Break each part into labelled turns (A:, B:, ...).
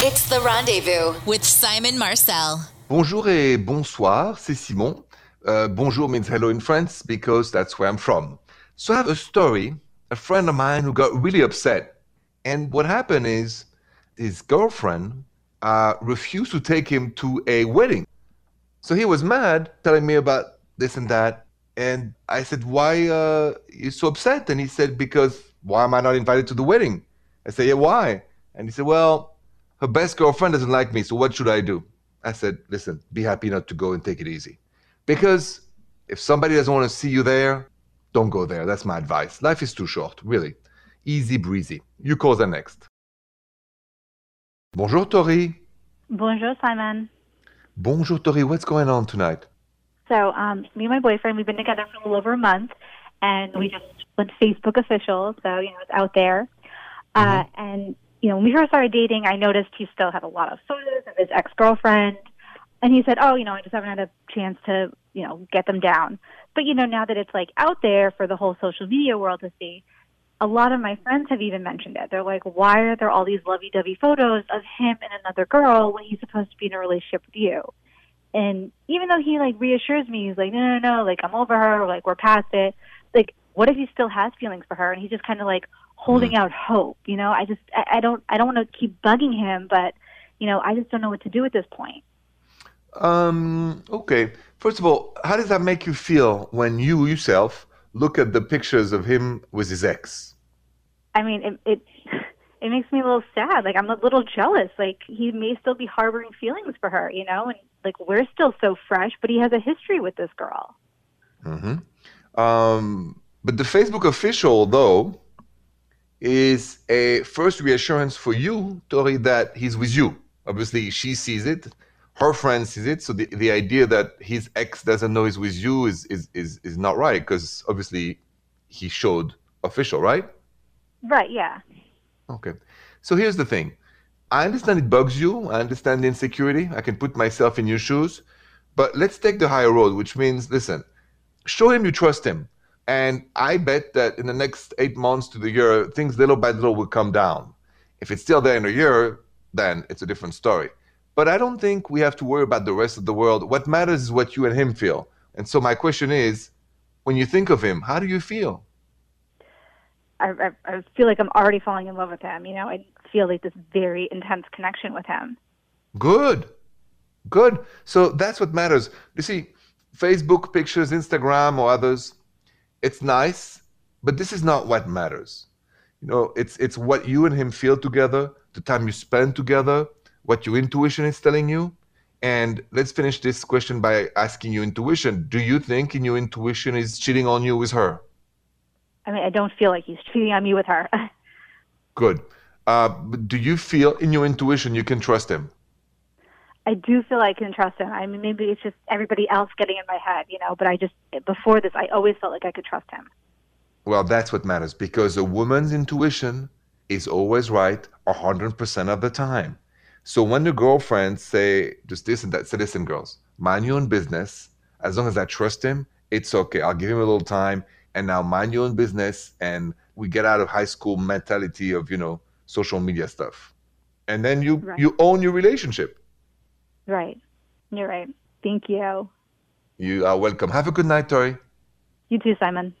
A: It's the rendezvous with Simon Marcel.
B: Bonjour et bonsoir, c'est Simon. Uh, bonjour means hello in France because that's where I'm from. So I have a story, a friend of mine who got really upset. And what happened is his girlfriend uh, refused to take him to a wedding. So he was mad, telling me about this and that. And I said, Why uh, you so upset? And he said, Because why am I not invited to the wedding? I said, Yeah, why? And he said, Well, her best girlfriend doesn't like me, so what should I do? I said, listen, be happy not to go and take it easy. Because if somebody doesn't want to see you there, don't go there. That's my advice. Life is too short, really. Easy breezy. You call the next. Bonjour, Tori.
C: Bonjour, Simon.
B: Bonjour, Tori. What's going on tonight?
C: So, um, me and my boyfriend, we've been together for a little over a month, and we just went Facebook official, so, you know, it's out there. Uh, mm-hmm. and you know, when we first started dating, I noticed he still had a lot of photos of his ex girlfriend. And he said, Oh, you know, I just haven't had a chance to, you know, get them down. But, you know, now that it's like out there for the whole social media world to see, a lot of my friends have even mentioned it. They're like, Why are there all these lovey dovey photos of him and another girl when he's supposed to be in a relationship with you? And even though he like reassures me, he's like, No, no, no, like I'm over her, like we're past it. Like, what if he still has feelings for her and he just kind of like holding mm. out hope. You know, I just I, I don't I don't want to keep bugging him, but you know, I just don't know what to do at this point.
B: Um. Okay. First of all, how does that make you feel when you yourself look at the pictures of him with his ex?
C: I mean, it it, it makes me a little sad. Like I'm a little jealous. Like he may still be harboring feelings for her, you know, and like we're still so fresh, but he has a history with this girl.
B: Mm-hmm. Um. But the Facebook official, though, is a first reassurance for you, Tori, that he's with you. Obviously, she sees it, her friend sees it. So the, the idea that his ex doesn't know he's with you is is is, is not right because obviously he showed official, right?
C: Right. Yeah.
B: Okay. So here's the thing. I understand it bugs you. I understand the insecurity. I can put myself in your shoes. But let's take the higher road, which means listen, show him you trust him and I bet that in the next eight months to the year, things little by little will come down. If it's still there in a year, then it's a different story. But I don't think we have to worry about the rest of the world. What matters is what you and him feel. And so my question is, when you think of him, how do you feel?
C: I, I, I feel like I'm already falling in love with him. You know, I feel like this very intense connection with him.
B: Good, good. So that's what matters. You see, Facebook pictures, Instagram, or others, it's nice, but this is not what matters. You know, it's it's what you and him feel together, the time you spend together, what your intuition is telling you. And let's finish this question by asking you intuition. Do you think in your intuition is cheating on you with her?
C: I mean, I don't feel like he's cheating on me with her.
B: Good. Uh, do you feel in your intuition you can trust him?
C: I do feel I can trust him. I mean, maybe it's just everybody else getting in my head, you know. But I just before this, I always felt like I could trust him.
B: Well, that's what matters because a woman's intuition is always right hundred percent of the time. So when the girlfriends say just this and that, say, listen, girls, mind your own business. As long as I trust him, it's okay. I'll give him a little time, and now mind your own business, and we get out of high school mentality of you know social media stuff, and then you right. you own your relationship.
C: Right. You're right. Thank you.
B: You are welcome. Have a good night, Tori.
C: You too, Simon.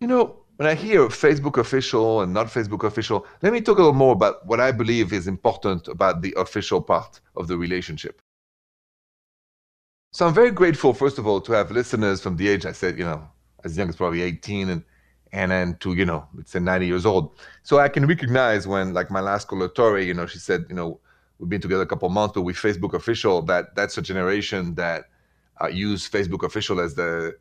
B: You know, when I hear Facebook official and not Facebook official, let me talk a little more about what I believe is important about the official part of the relationship. So I'm very grateful, first of all, to have listeners from the age I said, you know, as young as probably 18 and and then to, you know, it's 90 years old. So I can recognize when, like my last caller, Tori, you know, she said, you know, we've been together a couple months, but with Facebook official, that that's a generation that uh, use Facebook official as the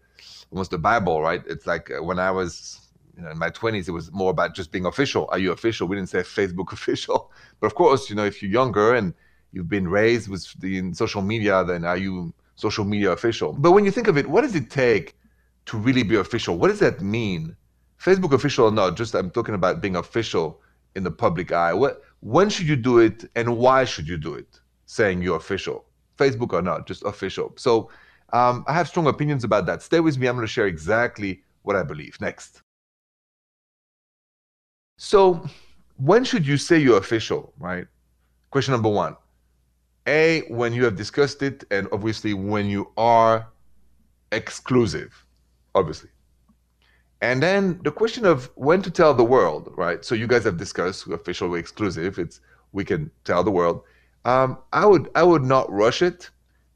B: almost the Bible, right? It's like uh, when I was you know, in my 20s, it was more about just being official. Are you official? We didn't say Facebook official. But of course, you know, if you're younger and you've been raised with the social media, then are you social media official? But when you think of it, what does it take to really be official? What does that mean? Facebook official or not? Just I'm talking about being official in the public eye. What when should you do it and why should you do it? Saying you're official, Facebook or not, just official. So um, I have strong opinions about that. Stay with me. I'm going to share exactly what I believe. Next. So when should you say you're official, right? Question number one A, when you have discussed it, and obviously when you are exclusive, obviously. And then the question of when to tell the world, right? So you guys have discussed official exclusive. It's we can tell the world. Um, I would I would not rush it,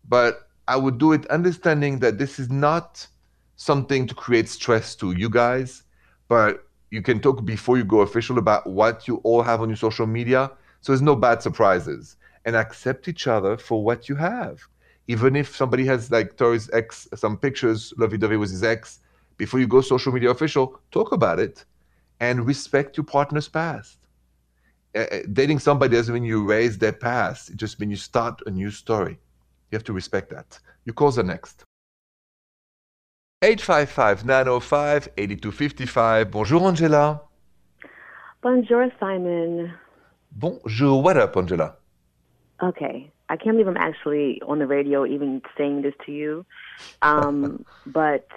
B: but I would do it understanding that this is not something to create stress to you guys, but you can talk before you go official about what you all have on your social media. So there's no bad surprises. And accept each other for what you have. Even if somebody has like Tori's ex some pictures, lovey dovey with his ex, before you go social media official, talk about it and respect your partner's past. Uh, dating somebody doesn't mean you erase their past. It just means you start a new story. You have to respect that. Your calls are next. 855-905-8255. Bonjour, Angela.
D: Bonjour, Simon.
B: Bonjour. What up, Angela?
D: Okay. I can't believe I'm actually on the radio even saying this to you. Um, but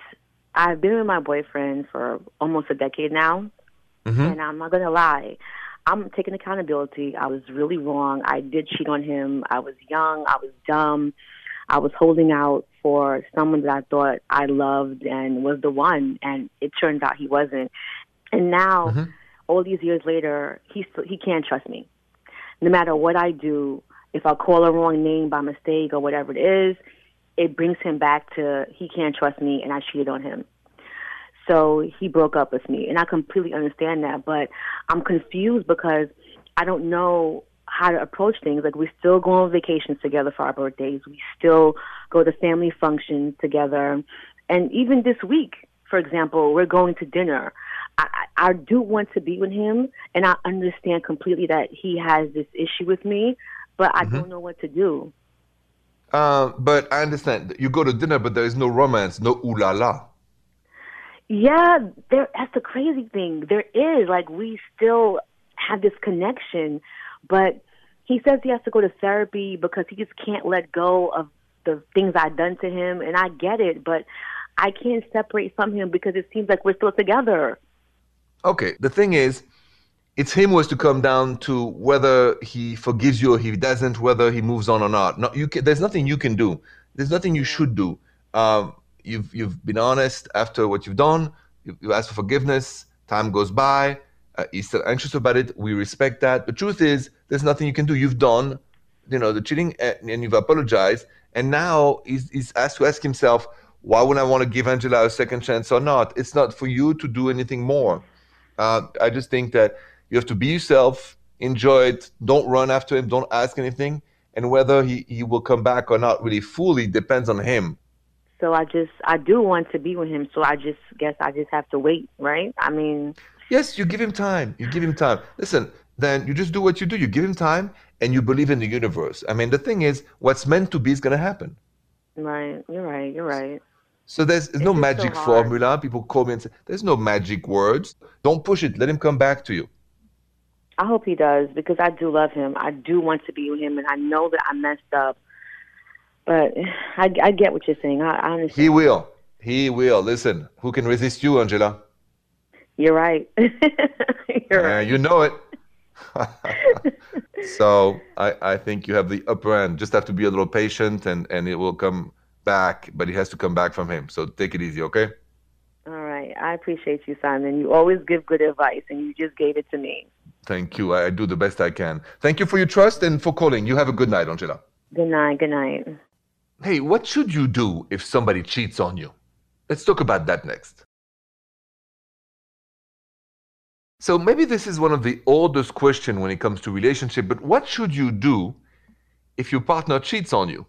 D: I've been with my boyfriend for almost a decade now. Mm-hmm. And I'm not going to lie. I'm taking accountability. I was really wrong. I did cheat on him. I was young. I was dumb. I was holding out for someone that I thought I loved and was the one, and it turned out he wasn't. And now, mm-hmm. all these years later, he still, he can't trust me. No matter what I do, if I call a wrong name by mistake or whatever it is, it brings him back to he can't trust me and I cheated on him. So he broke up with me, and I completely understand that. But I'm confused because I don't know how to approach things. Like we still go on vacations together for our birthdays. We still go to family functions together, and even this week, for example, we're going to dinner. I, I do want to be with him, and I understand completely that he has this issue with me, but I mm-hmm. don't know what to do.
B: Uh, but I understand. You go to dinner, but there is no romance, no ooh la la.
D: Yeah, there. That's the crazy thing. There is like we still have this connection, but he says he has to go to therapy because he just can't let go of the things I've done to him, and I get it, but I can't separate from him because it seems like we're still together.
B: Okay, the thing is, it's him who has to come down to whether he forgives you or he doesn't, whether he moves on or not. No, you can, there's nothing you can do. There's nothing you should do. Um, you've you've been honest after what you've done. You, you asked for forgiveness. Time goes by. Uh, he's still anxious about it. We respect that. The truth is, there's nothing you can do. You've done, you know, the cheating, and, and you've apologized. And now he's, he's asked to ask himself, why would I want to give Angela a second chance or not? It's not for you to do anything more. Uh, I just think that you have to be yourself, enjoy it, don't run after him, don't ask anything. And whether he, he will come back or not really fully depends on him.
D: So I just, I do want to be with him. So I just guess I just have to wait, right? I mean,
B: Yes, you give him time. You give him time. Listen, then you just do what you do. You give him time and you believe in the universe. I mean, the thing is, what's meant to be is going to happen.
D: Right. You're right. You're right.
B: So there's, there's no magic so formula. People call me and say, there's no magic words. Don't push it. Let him come back to you.
D: I hope he does because I do love him. I do want to be with him, and I know that I messed up. But I, I get what you're saying. I, I understand.
B: He will. He will. Listen, who can resist you, Angela?
D: You're right.
B: You're right. you know it. so I, I think you have the upper end. Just have to be a little patient and, and it will come back, but it has to come back from him. So take it easy, okay?
D: All right. I appreciate you, Simon. You always give good advice and you just gave it to me.
B: Thank you. I do the best I can. Thank you for your trust and for calling. You have a good night, Angela.
D: Good night. Good night.
B: Hey, what should you do if somebody cheats on you? Let's talk about that next. So maybe this is one of the oldest questions when it comes to relationship, but what should you do if your partner cheats on you?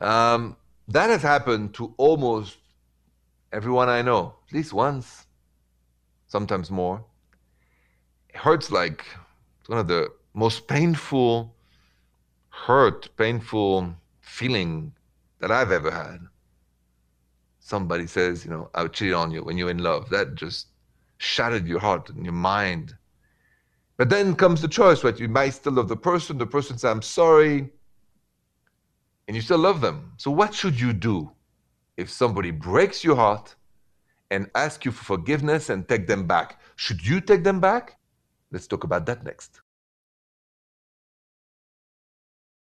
B: Um, that has happened to almost everyone I know, at least once, sometimes more. Hurts like it's one of the most painful hurt, painful feeling that I've ever had. Somebody says, you know, I'll cheat on you when you're in love. That just shattered your heart and your mind. But then comes the choice, right? You might still love the person. The person says, I'm sorry. And you still love them. So, what should you do if somebody breaks your heart and asks you for forgiveness and take them back? Should you take them back? Let's talk about that next.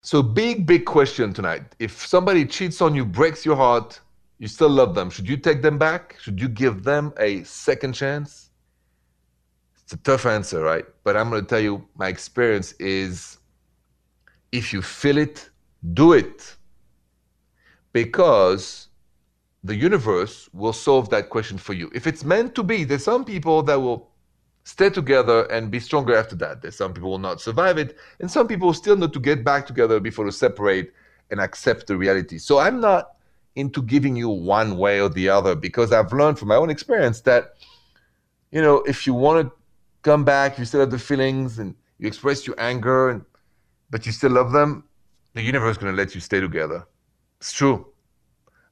B: So, big, big question tonight. If somebody cheats on you, breaks your heart, you still love them. Should you take them back? Should you give them a second chance? It's a tough answer, right? But I'm going to tell you my experience is if you feel it, do it. Because the universe will solve that question for you. If it's meant to be, there's some people that will stay together and be stronger after that. There's some people will not survive it, and some people still need to get back together before they separate and accept the reality. So I'm not into giving you one way or the other because I've learned from my own experience that, you know, if you want to come back, you still have the feelings and you express your anger, and, but you still love them, the universe is going to let you stay together. It's true.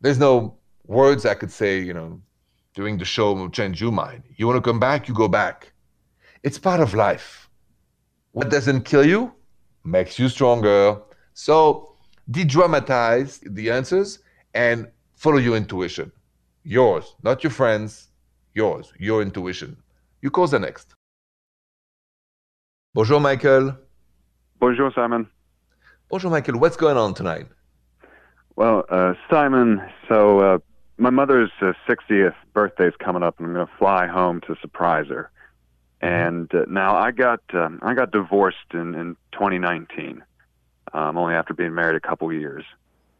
B: There's no words I could say, you know, during the show will change your mind. You want to come back, you go back. It's part of life. What doesn't kill you makes you stronger. So de-dramatize the answers and follow your intuition. Yours, not your friends, yours, your intuition. You call the next. Bonjour, Michael.
E: Bonjour, Simon.
B: Bonjour, Michael. What's going on tonight?
E: Well, uh, Simon, so uh, my mother's uh, 60th birthday is coming up, and I'm going to fly home to surprise her. And uh, now I got um, I got divorced in in 2019, um, only after being married a couple years.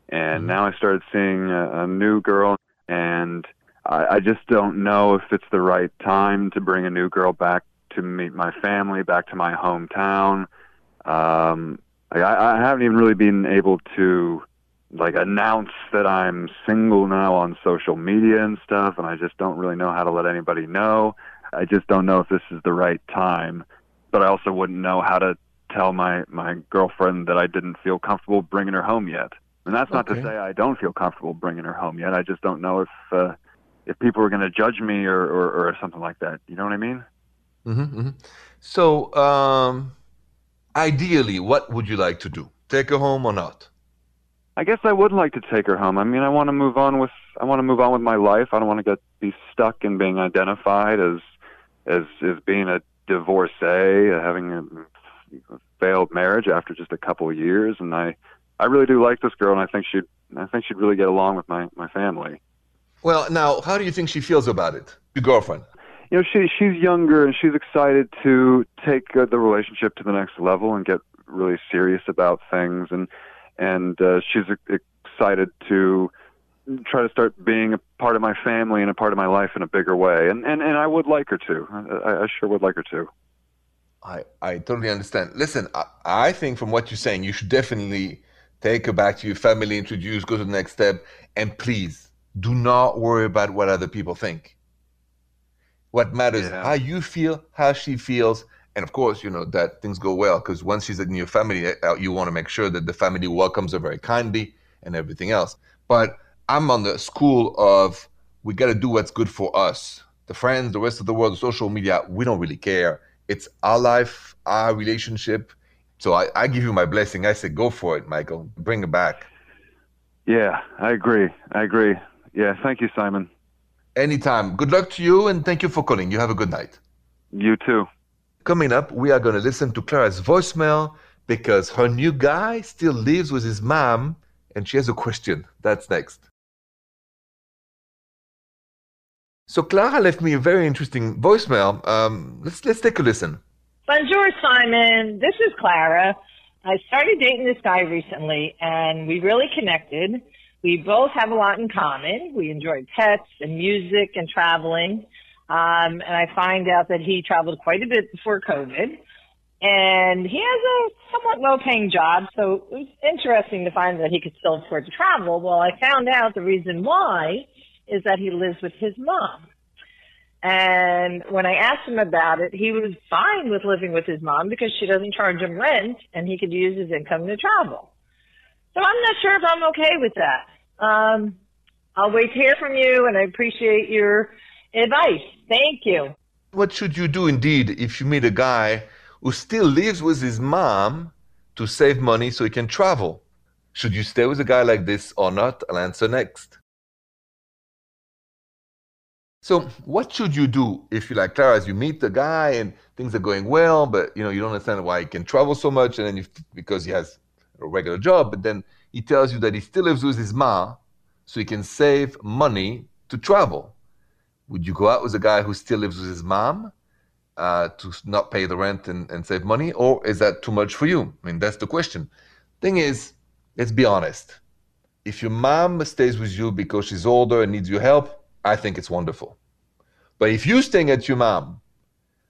E: And mm-hmm. now I started seeing a, a new girl, and I, I just don't know if it's the right time to bring a new girl back to meet my family, back to my hometown. Um, I, I haven't even really been able to like announce that I'm single now on social media and stuff, and I just don't really know how to let anybody know. I just don't know if this is the right time. But I also wouldn't know how to tell my my girlfriend that I didn't feel comfortable bringing her home yet. And that's not okay. to say I don't feel comfortable bringing her home yet. I just don't know if uh, if people are going to judge me or, or, or something like that. You know what I mean?
B: Mm-hmm, mm-hmm. So, um, ideally, what would you like to do? Take her home or not?
E: I guess I would like to take her home. I mean, I want to move on with I want to move on with my life. I don't want to get be stuck in being identified as as as being a divorcee, having a failed marriage after just a couple of years, and I I really do like this girl, and I think she'd I think she'd really get along with my my family.
B: Well, now, how do you think she feels about it, your girlfriend?
E: You know, she she's younger and she's excited to take uh, the relationship to the next level and get really serious about things, and and uh, she's excited to try to start being a part of my family and a part of my life in a bigger way. And and, and I would like her to. I, I sure would like her to.
B: I, I totally understand. Listen, I, I think from what you're saying, you should definitely take her back to your family, introduce, go to the next step, and please do not worry about what other people think. What matters yeah. how you feel, how she feels, and of course, you know that things go well because once she's in your family, uh, you want to make sure that the family welcomes her very kindly and everything else. But I'm on the school of we got to do what's good for us. The friends, the rest of the world, the social media, we don't really care. It's our life, our relationship. So I, I give you my blessing. I say, go for it, Michael. Bring it back.
E: Yeah, I agree. I agree. Yeah, thank you, Simon.
B: Anytime. Good luck to you, and thank you for calling. You have a good night.
E: You too.
B: Coming up, we are going to listen to Clara's voicemail because her new guy still lives with his mom, and she has a question. That's next. So Clara left me a very interesting voicemail. Um, let's let's take a listen.
F: Bonjour, Simon. This is Clara. I started dating this guy recently, and we really connected. We both have a lot in common. We enjoy pets and music and traveling. Um, and I find out that he traveled quite a bit before COVID. And he has a somewhat low paying job, so it was interesting to find that he could still afford to travel. Well, I found out the reason why is that he lives with his mom. And when I asked him about it, he was fine with living with his mom because she doesn't charge him rent and he could use his income to travel. So I'm not sure if I'm okay with that. Um, I'll wait to hear from you and I appreciate your advice. Thank you.
B: What should you do indeed if you meet a guy who still lives with his mom to save money so he can travel? Should you stay with a guy like this or not? I'll answer next. So what should you do if you like Clara, as you meet the guy and things are going well, but you know you don't understand why he can travel so much, and then you, because he has a regular job, but then he tells you that he still lives with his mom so he can save money to travel. Would you go out with a guy who still lives with his mom uh, to not pay the rent and, and save money, or is that too much for you? I mean, that's the question. Thing is, let's be honest. If your mom stays with you because she's older and needs your help, I think it's wonderful. But if you're staying at your mom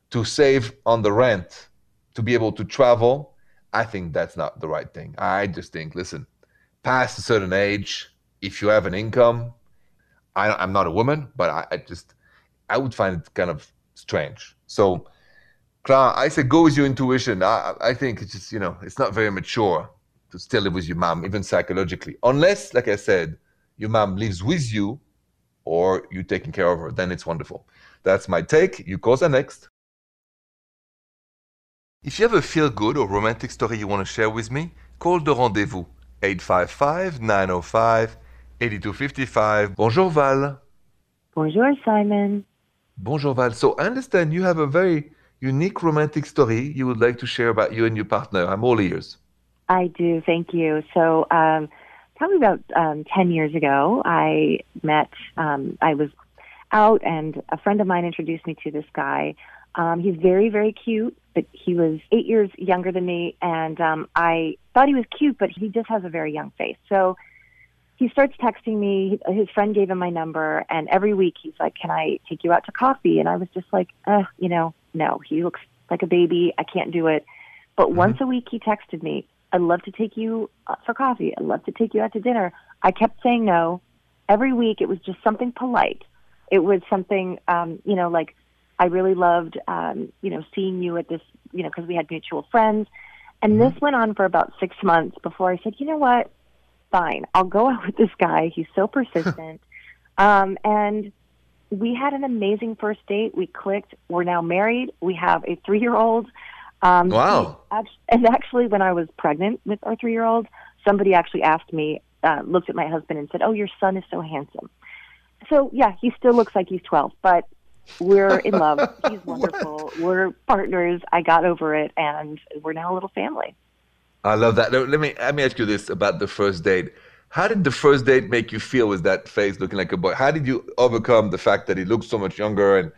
B: to save on the rent, to be able to travel, I think that's not the right thing. I just think, listen, past a certain age, if you have an income, I, am not a woman, but I, I, just, I would find it kind of strange. So, Clara, I say go with your intuition. I, I think it's just, you know, it's not very mature to still live with your mom, even psychologically. Unless, like I said, your mom lives with you or you taking care of her, then it's wonderful. That's my take. You call are next. If you have a feel good or romantic story you want to share with me, call the rendezvous 855 905 8255. Bonjour Val.
G: Bonjour Simon.
B: Bonjour Val. So I understand you have a very unique romantic story you would like to share about you and your partner. I'm all ears.
G: I do. Thank you. So, um, probably about um, 10 years ago, I met, um, I was out and a friend of mine introduced me to this guy. Um, he's very, very cute, but he was eight years younger than me. And um, I thought he was cute, but he just has a very young face. So he starts texting me. His friend gave him my number. And every week he's like, Can I take you out to coffee? And I was just like, uh, You know, no, he looks like a baby. I can't do it. But mm-hmm. once a week he texted me, I'd love to take you for coffee. I'd love to take you out to dinner. I kept saying no. Every week it was just something polite. It was something, um, you know, like I really loved, um, you know, seeing you at this, you know, because we had mutual friends. And mm-hmm. this went on for about six months before I said, you know what? Fine. I'll go out with this guy. He's so persistent. um, and we had an amazing first date. We clicked. We're now married. We have a three year old.
B: Um, wow.
G: And actually, when I was pregnant with our three year old, somebody actually asked me, uh, looked at my husband and said, Oh, your son is so handsome. So, yeah, he still looks like he's 12, but we're in love. He's wonderful. We're partners. I got over it, and we're now a little family.
B: I love that. Let me let me ask you this about the first date. How did the first date make you feel with that face looking like a boy? How did you overcome the fact that he looked so much younger and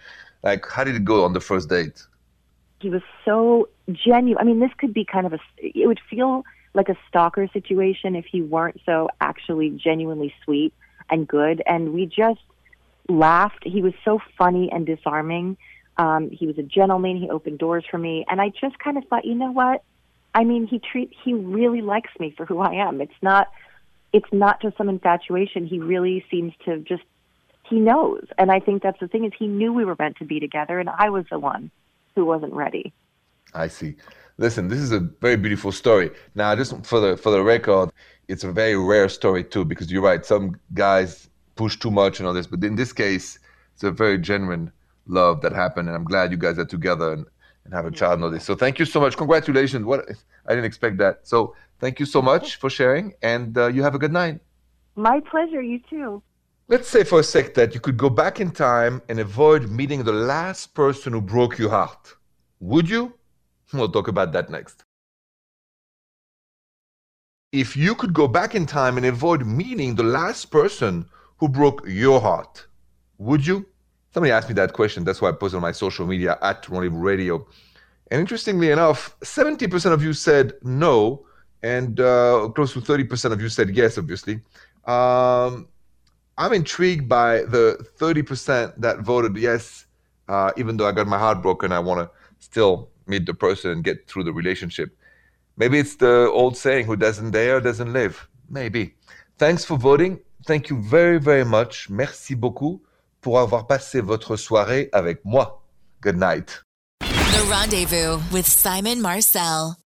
B: like how did it go on the first date?
G: He was so genuine. I mean, this could be kind of a, it would feel like a stalker situation if he weren't so actually genuinely sweet and good. And we just laughed. He was so funny and disarming. Um, he was a gentleman. He opened doors for me. And I just kind of thought, you know what? I mean, he treat, he really likes me for who I am. It's not, it's not just some infatuation. He really seems to just, he knows. And I think that's the thing is he knew we were meant to be together and I was the one who wasn't ready.
B: I see. Listen, this is a very beautiful story. Now, just for the for the record, it's a very rare story too, because you're right. Some guys push too much and all this, but in this case, it's a very genuine love that happened, and I'm glad you guys are together and, and have a child and all this. So thank you so much. Congratulations. What I didn't expect that. So thank you so much for sharing, and uh, you have a good night.
G: My pleasure. You too.
B: Let's say for a sec that you could go back in time and avoid meeting the last person who broke your heart. Would you? We'll talk about that next. If you could go back in time and avoid meeting the last person who broke your heart, would you? Somebody asked me that question. That's why I posted on my social media at Rendezvous Radio. And interestingly enough, 70% of you said no, and uh, close to 30% of you said yes, obviously. Um, I'm intrigued by the 30% that voted yes, uh, even though I got my heart broken. I want to still meet the person and get through the relationship. Maybe it's the old saying, who doesn't dare doesn't live. Maybe. Thanks for voting. Thank you very, very much. Merci beaucoup pour avoir passé votre soirée avec moi. Good night.
A: The Rendezvous with Simon Marcel.